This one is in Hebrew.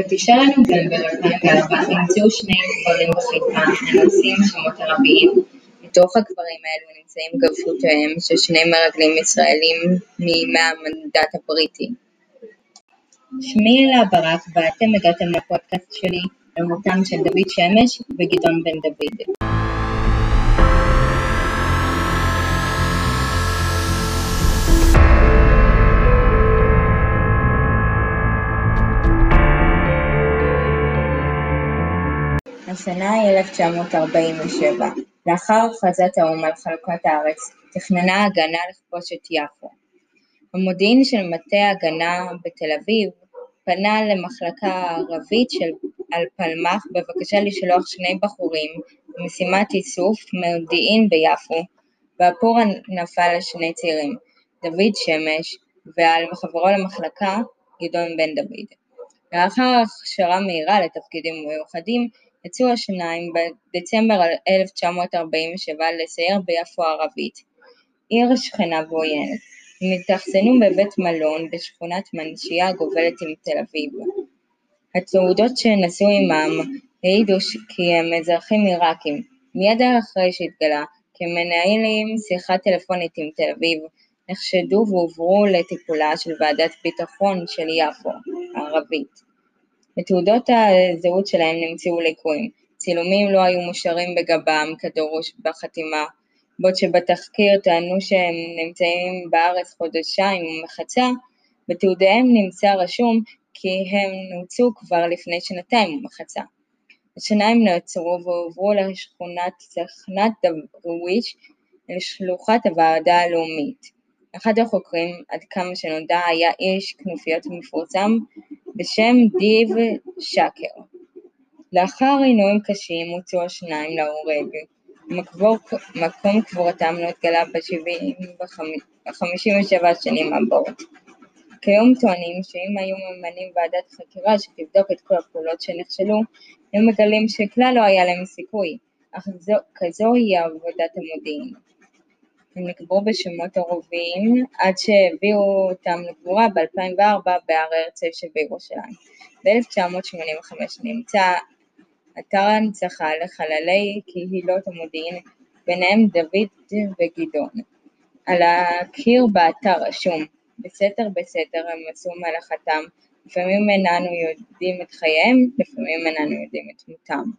ב-9 לנובמבר 2004 נמצאו שני קברים בחיפה הנושאים שמות ערביים. בתוך הקברים האלו נמצאים גופותיהם של שני מרגלים ישראלים מימי המנדט הבריטי. שמי אלה ברק ואתם הגעתם לפודקאסט שלי על מותם של דוד שמש וגדעון בן דוד. השנה היא 1947. לאחר הכרזת האו"ם על חלוקת הארץ, תכננה ההגנה לכבוש את יפו. המודיעין של מטה ההגנה בתל אביב פנה למחלקה הערבית של פלמ"ח בבקשה לשלוח שני בחורים למשימת איסוף מודיעין ביפו, והפור נפל על שני צעירים, דוד שמש ועל חברו למחלקה, גדעון בן דוד. לאחר הכשרה מהירה לתפקידים מיוחדים, יצאו השניים בדצמבר 1947 לסייר ביפו הערבית, עיר שכנה ועוינת. הם התאכסנו בבית מלון בשכונת מנשייה הגובלת עם תל אביב. התעודות שנשאו עמם העידו כי הם אזרחים עיראקים, מיד אחרי שהתגלה כי הם מנהלים שיחה טלפונית עם תל אביב, נחשדו והועברו לטיפולה של ועדת ביטחון של יפו הערבית. בתעודות הזהות שלהם נמצאו ליקויים, צילומים לא היו מושרים בגבם כדרוש בחתימה, בעוד שבתחקיר טענו שהם נמצאים בארץ חודשיים ומחצה, בתעודיהם נמצא רשום כי הם נוצו כבר לפני שנתיים ומחצה. השניים נעצרו והועברו לשכונת סכנת דרוויש לשלוחת הוועדה הלאומית. אחד החוקרים, עד כמה שנודע, היה איש כנופיות מפורסם בשם דיב שקר. לאחר עינויים קשים הוצאו השניים להורג. מקום קבורתם לא התגלה ב-57 השנים הבאות. כיום טוענים שאם היו ממנים ועדת חקירה שתבדוק את כל הפעולות שנכשלו, היו מגלים שכלל לא היה להם סיכוי, אך כזו היא עבודת המודיעין. הם נקברו בשמות ערביים עד שהביאו אותם לקבורה ב-2004 בהר הרצל שבירושלים. ב-1985 נמצא אתר הנצחה לחללי קהילות המודיעין, ביניהם דוד וגדעון. על הקיר באתר רשום בסתר בסתר הם עשו מלאכתם, לפעמים איננו יודעים את חייהם, לפעמים איננו יודעים את מותם.